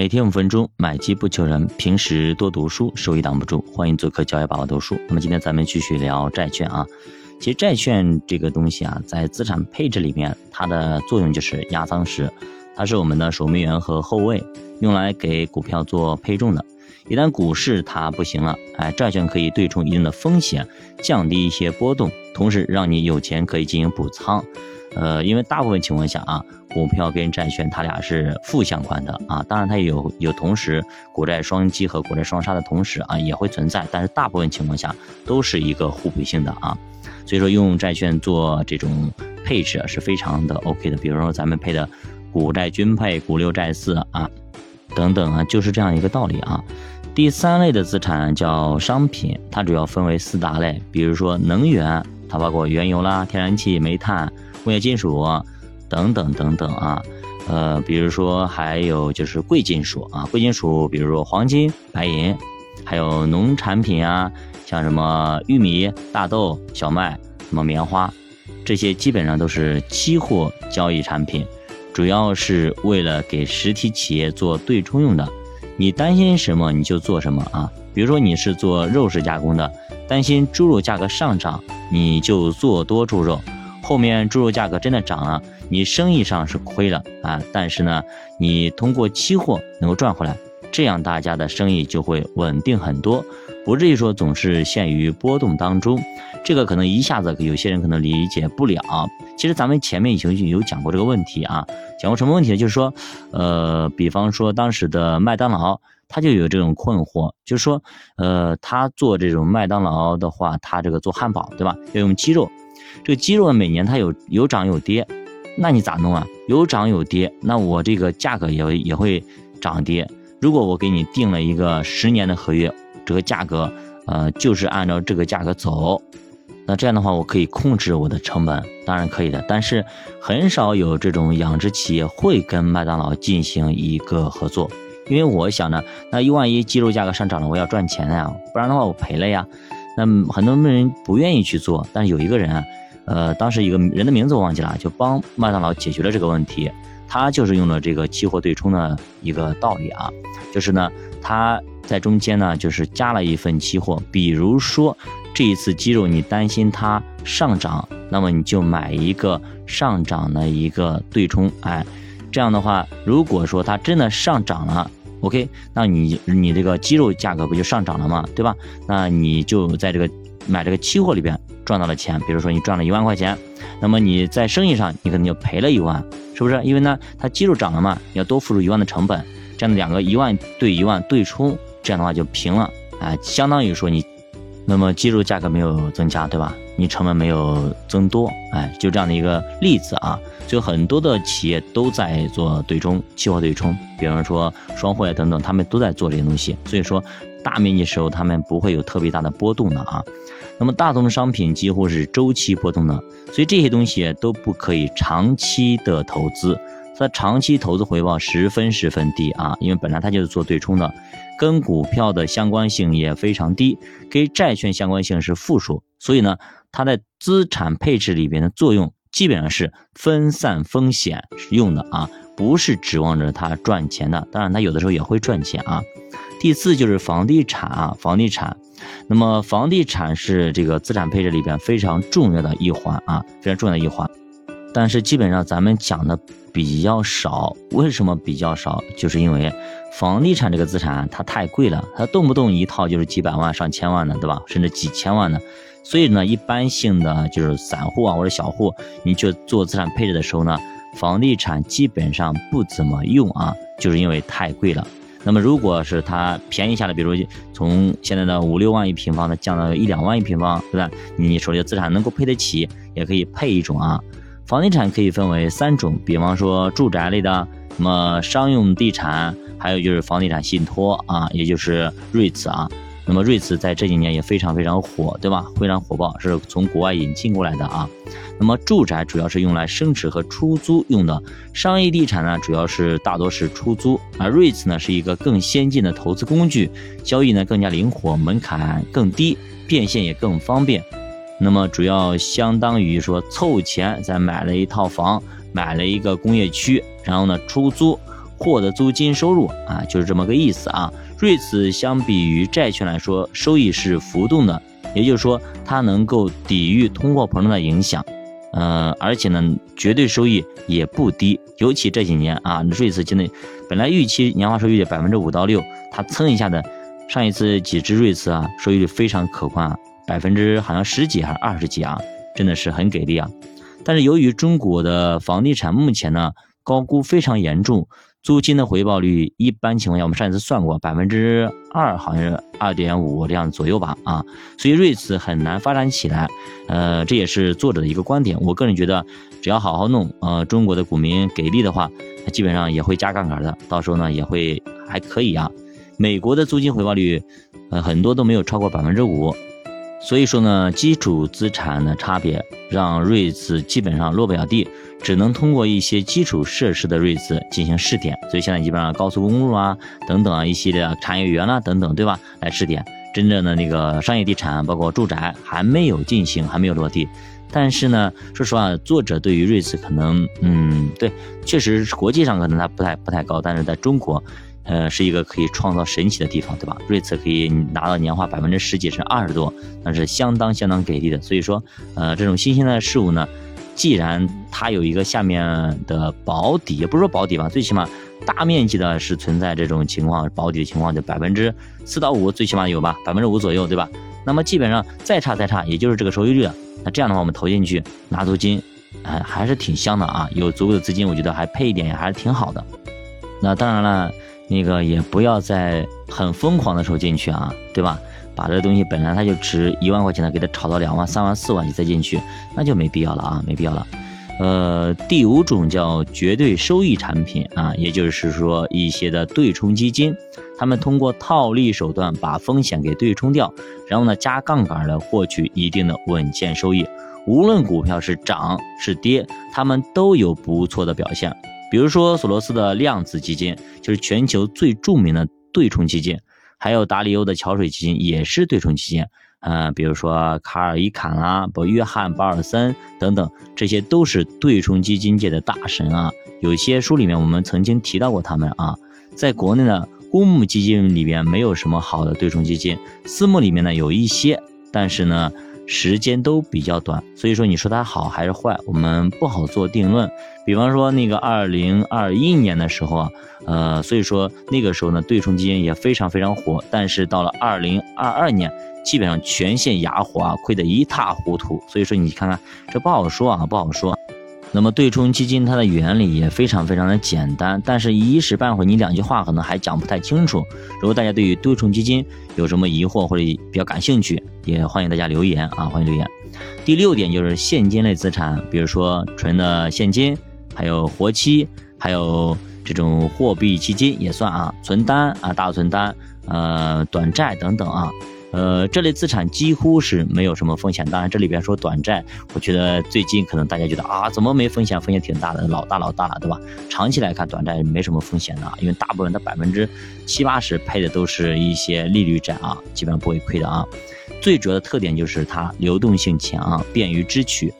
每天五分钟，买基不求人。平时多读书，收益挡不住。欢迎做客教育爸爸读书。那么今天咱们继续聊债券啊。其实债券这个东西啊，在资产配置里面，它的作用就是压舱石，它是我们的守门员和后卫，用来给股票做配重的。一旦股市它不行了，哎，债券可以对冲一定的风险，降低一些波动，同时让你有钱可以进行补仓。呃，因为大部分情况下啊，股票跟债券它俩是负相关的啊，当然它也有有同时股债双击和股债双杀的同时啊也会存在，但是大部分情况下都是一个互补性的啊，所以说用债券做这种配置是非常的 OK 的，比如说咱们配的股债均配、股六债四啊等等啊，就是这样一个道理啊。第三类的资产叫商品，它主要分为四大类，比如说能源，它包括原油啦、天然气、煤炭。工业金属等等等等啊，呃，比如说还有就是贵金属啊，贵金属，比如说黄金、白银，还有农产品啊，像什么玉米、大豆、小麦、什么棉花，这些基本上都是期货交易产品，主要是为了给实体企业做对冲用的。你担心什么你就做什么啊，比如说你是做肉食加工的，担心猪肉价格上涨，你就做多猪肉。后面猪肉价格真的涨了，你生意上是亏了啊，但是呢，你通过期货能够赚回来，这样大家的生意就会稳定很多，不至于说总是陷于波动当中。这个可能一下子有些人可能理解不了。其实咱们前面已经有讲过这个问题啊，讲过什么问题呢？就是说，呃，比方说当时的麦当劳，他就有这种困惑，就是说，呃，他做这种麦当劳的话，他这个做汉堡对吧，要用鸡肉。这个鸡肉每年它有有涨有跌，那你咋弄啊？有涨有跌，那我这个价格也也会涨跌。如果我给你定了一个十年的合约，这个价格呃就是按照这个价格走，那这样的话我可以控制我的成本，当然可以的。但是很少有这种养殖企业会跟麦当劳进行一个合作，因为我想呢，那一万一鸡肉价格上涨了，我要赚钱呀，不然的话我赔了呀。那很多人不愿意去做，但是有一个人。呃，当时一个人的名字我忘记了，就帮麦当劳解决了这个问题。他就是用了这个期货对冲的一个道理啊，就是呢，他在中间呢，就是加了一份期货。比如说这一次鸡肉你担心它上涨，那么你就买一个上涨的一个对冲，哎，这样的话，如果说它真的上涨了，OK，那你你这个鸡肉价格不就上涨了吗？对吧？那你就在这个。买这个期货里边赚到了钱，比如说你赚了一万块钱，那么你在生意上你可能就赔了一万，是不是？因为呢，它鸡肉涨了嘛，你要多付出一万的成本，这样的两个一万对一万对冲，这样的话就平了，啊，相当于说你，那么鸡肉价格没有增加，对吧？你成本没有增多，哎，就这样的一个例子啊，所以很多的企业都在做对冲，期货对冲，比方说双汇等等，他们都在做这些东西，所以说。大面积时候，他们不会有特别大的波动的啊。那么大宗商品几乎是周期波动的，所以这些东西都不可以长期的投资。它长期投资回报十分十分低啊，因为本来它就是做对冲的，跟股票的相关性也非常低，跟债券相关性是负数。所以呢，它在资产配置里边的作用基本上是分散风险用的啊，不是指望着它赚钱的。当然，它有的时候也会赚钱啊。第四就是房地产啊，房地产，那么房地产是这个资产配置里边非常重要的一环啊，非常重要的一环，但是基本上咱们讲的比较少。为什么比较少？就是因为房地产这个资产它太贵了，它动不动一套就是几百万、上千万的，对吧？甚至几千万的。所以呢，一般性的就是散户啊或者小户，你去做资产配置的时候呢，房地产基本上不怎么用啊，就是因为太贵了。那么，如果是它便宜下来，比如从现在的五六万一平方的降到一两万一平方，对吧？你手里的资产能够配得起，也可以配一种啊。房地产可以分为三种，比方说住宅类的，什么商用地产，还有就是房地产信托啊，也就是瑞慈啊。那么瑞慈在这几年也非常非常火，对吧？非常火爆，是从国外引进过来的啊。那么住宅主要是用来升值和出租用的，商业地产呢主要是大多是出租，而瑞慈呢是一个更先进的投资工具，交易呢更加灵活，门槛更低，变现也更方便。那么主要相当于说凑钱再买了一套房，买了一个工业区，然后呢出租，获得租金收入啊，就是这么个意思啊。瑞慈相比于债券来说，收益是浮动的，也就是说它能够抵御通货膨胀的影响，呃，而且呢，绝对收益也不低。尤其这几年啊，瑞慈现在本来预期年化收益率百分之五到六，它蹭一下的，上一次几只瑞慈啊，收益率非常可观啊，百分之好像十几还是二十几啊，真的是很给力啊。但是由于中国的房地产目前呢高估非常严重。租金的回报率一般情况下，我们上一次算过，百分之二，好像是二点五这样左右吧，啊，所以瑞慈很难发展起来，呃，这也是作者的一个观点。我个人觉得，只要好好弄，呃，中国的股民给力的话，基本上也会加杠杆的，到时候呢也会还可以啊。美国的租金回报率，呃，很多都没有超过百分之五。所以说呢，基础资产的差别让瑞兹基本上落不了地，只能通过一些基础设施的瑞兹进行试点。所以现在基本上高速公路啊，等等啊，一系列产业园啦等等，对吧？来试点真正的那个商业地产，包括住宅还没有进行，还没有落地。但是呢，说实话，作者对于瑞兹可能，嗯，对，确实国际上可能它不太不太高，但是在中国。呃，是一个可以创造神奇的地方，对吧？瑞慈可以拿到年化百分之十几甚至二十多，那是相当相当给力的。所以说，呃，这种新兴的事物呢，既然它有一个下面的保底，也不是说保底吧，最起码大面积的是存在这种情况，保底的情况就百分之四到五，最起码有吧，百分之五左右，对吧？那么基本上再差再差，也就是这个收益率了。那这样的话，我们投进去拿租金，哎，还是挺香的啊。有足够的资金，我觉得还配一点也还是挺好的。那当然了。那个也不要在很疯狂的时候进去啊，对吧？把这东西本来它就值一万块钱的，给它炒到两万、三万、四万你再进去，那就没必要了啊，没必要了。呃，第五种叫绝对收益产品啊，也就是说一些的对冲基金，他们通过套利手段把风险给对冲掉，然后呢加杠杆的获取一定的稳健收益。无论股票是涨是跌，他们都有不错的表现。比如说索罗斯的量子基金就是全球最著名的对冲基金，还有达里欧的桥水基金也是对冲基金。嗯，比如说卡尔伊坎啊，不约翰鲍尔森等等，这些都是对冲基金界的大神啊。有些书里面我们曾经提到过他们啊。在国内呢，公募基金里面没有什么好的对冲基金，私募里面呢有一些，但是呢。时间都比较短，所以说你说它好还是坏，我们不好做定论。比方说那个二零二一年的时候啊，呃，所以说那个时候呢，对冲基金也非常非常火。但是到了二零二二年，基本上全线哑火啊，亏得一塌糊涂。所以说你看看，这不好说啊，不好说。那么对冲基金它的原理也非常非常的简单，但是一时半会儿你两句话可能还讲不太清楚。如果大家对于对冲基金有什么疑惑或者比较感兴趣，也欢迎大家留言啊，欢迎留言。第六点就是现金类资产，比如说纯的现金，还有活期，还有这种货币基金也算啊，存单啊，大存单，呃，短债等等啊。呃，这类资产几乎是没有什么风险。当然，这里边说短债，我觉得最近可能大家觉得啊，怎么没风险？风险挺大的，老大老大了，对吧？长期来看，短债没什么风险的，因为大部分的百分之七八十配的都是一些利率债啊，基本上不会亏的啊。最主要的特点就是它流动性强，便于支取。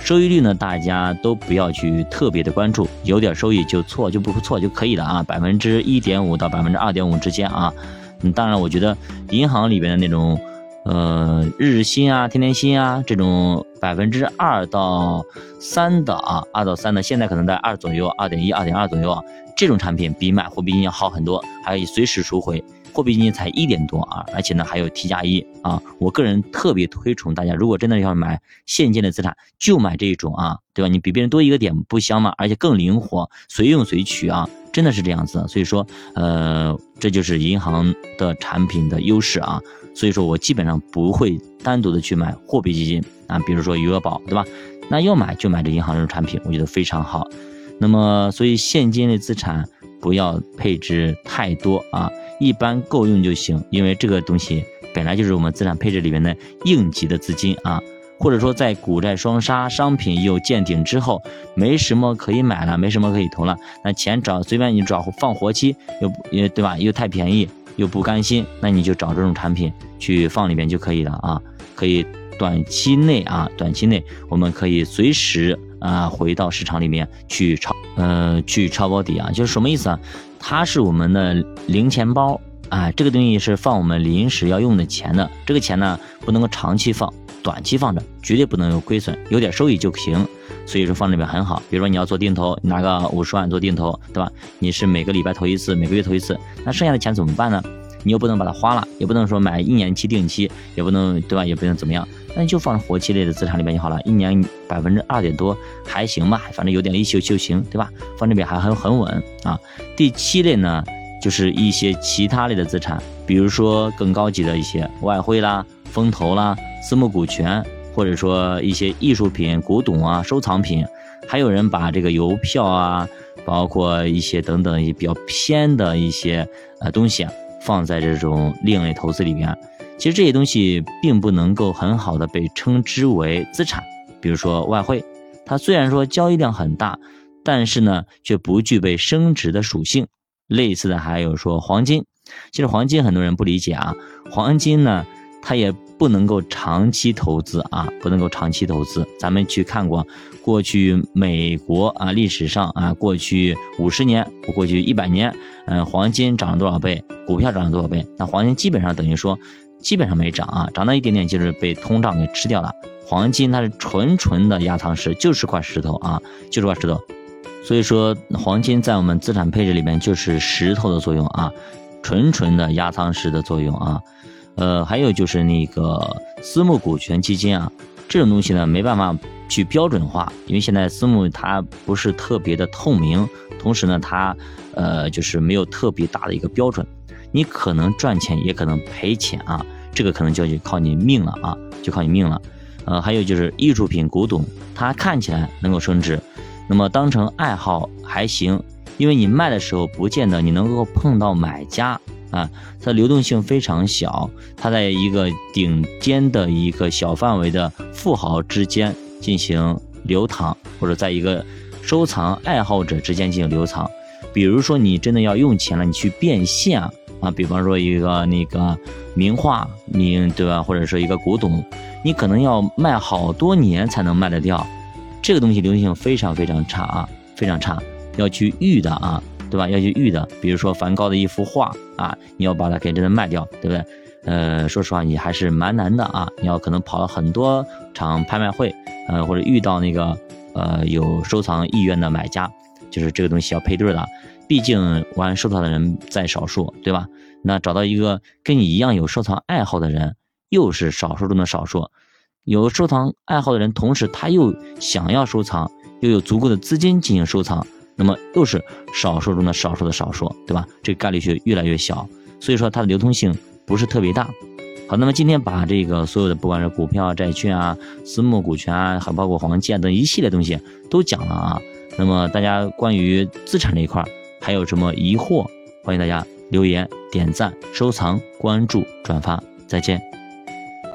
收益率呢，大家都不要去特别的关注，有点收益就错就不错就可以了啊，百分之一点五到百分之二点五之间啊。嗯，当然，我觉得银行里边的那种，呃，日薪啊、天天薪啊，这种百分之二到三的啊，二到三的，现在可能在二左右，二点一、二点二左右啊，这种产品比买货币基金要好很多，还可以随时赎回。货币基金才一点多啊，而且呢还有 T 加一啊，我个人特别推崇大家，如果真的要买现金的资产，就买这一种啊，对吧？你比别人多一个点不香吗？而且更灵活，随用随取啊。真的是这样子，所以说，呃，这就是银行的产品的优势啊。所以说我基本上不会单独的去买货币基金啊，比如说余额宝，对吧？那要买就买这银行这种产品，我觉得非常好。那么，所以现金类资产不要配置太多啊，一般够用就行，因为这个东西本来就是我们资产配置里面的应急的资金啊。或者说，在股债双杀、商品又见顶之后，没什么可以买了，没什么可以投了，那钱找随便你找放活期，又也对吧？又太便宜，又不甘心，那你就找这种产品去放里面就可以了啊。可以短期内啊，短期内我们可以随时啊回到市场里面去抄，呃，去抄保底啊。就是什么意思啊？它是我们的零钱包啊，这个东西是放我们临时要用的钱的。这个钱呢，不能够长期放，短期放着，绝对不能有亏损，有点收益就行。所以说放这边很好。比如说你要做定投，拿个五十万做定投，对吧？你是每个礼拜投一次，每个月投一次，那剩下的钱怎么办呢？你又不能把它花了，也不能说买一年期定期，也不能对吧？也不能怎么样，那你就放活期类的资产里面就好了。一年百分之二点多还行吧，反正有点利息就行，对吧？放这边还很很稳啊。第七类呢，就是一些其他类的资产，比如说更高级的一些外汇啦、风投啦、私募股权，或者说一些艺术品、古董啊、收藏品，还有人把这个邮票啊，包括一些等等一些比较偏的一些呃东西啊。放在这种另类投资里边，其实这些东西并不能够很好的被称之为资产。比如说外汇，它虽然说交易量很大，但是呢却不具备升值的属性。类似的还有说黄金，其实黄金很多人不理解啊，黄金呢它也不能够长期投资啊，不能够长期投资。咱们去看过过去美国啊历史上啊过去五十年，过去一百年。嗯，黄金涨了多少倍？股票涨了多少倍？那黄金基本上等于说，基本上没涨啊，涨到一点点就是被通胀给吃掉了。黄金它是纯纯的压舱石，就是块石头啊，就是块石头。所以说，黄金在我们资产配置里面就是石头的作用啊，纯纯的压舱石的作用啊。呃，还有就是那个私募股权基金啊，这种东西呢没办法去标准化，因为现在私募它不是特别的透明，同时呢它。呃，就是没有特别大的一个标准，你可能赚钱，也可能赔钱啊，这个可能就就靠你命了啊，就靠你命了。呃，还有就是艺术品、古董，它看起来能够升值，那么当成爱好还行，因为你卖的时候不见得你能够碰到买家啊，它流动性非常小，它在一个顶尖的一个小范围的富豪之间进行流淌，或者在一个收藏爱好者之间进行流淌。比如说你真的要用钱了，你去变现啊，比方说一个那个名画名对吧，或者说一个古董，你可能要卖好多年才能卖得掉，这个东西流动性非常非常差啊，非常差，要去遇的啊，对吧？要去玉的，比如说梵高的一幅画啊，你要把它给真的卖掉，对不对？呃，说实话，你还是蛮难的啊，你要可能跑了很多场拍卖会，呃，或者遇到那个呃有收藏意愿的买家。就是这个东西要配对的，毕竟玩收藏的人在少数，对吧？那找到一个跟你一样有收藏爱好的人，又是少数中的少数。有收藏爱好的人，同时他又想要收藏，又有足够的资金进行收藏，那么又是少数中的少数的少数，对吧？这个概率就越来越小，所以说它的流通性不是特别大。好，那么今天把这个所有的，不管是股票、债券啊、私募股权啊，还包括黄金啊等一系列东西都讲了啊。那么大家关于资产这一块还有什么疑惑？欢迎大家留言、点赞、收藏、关注、转发。再见。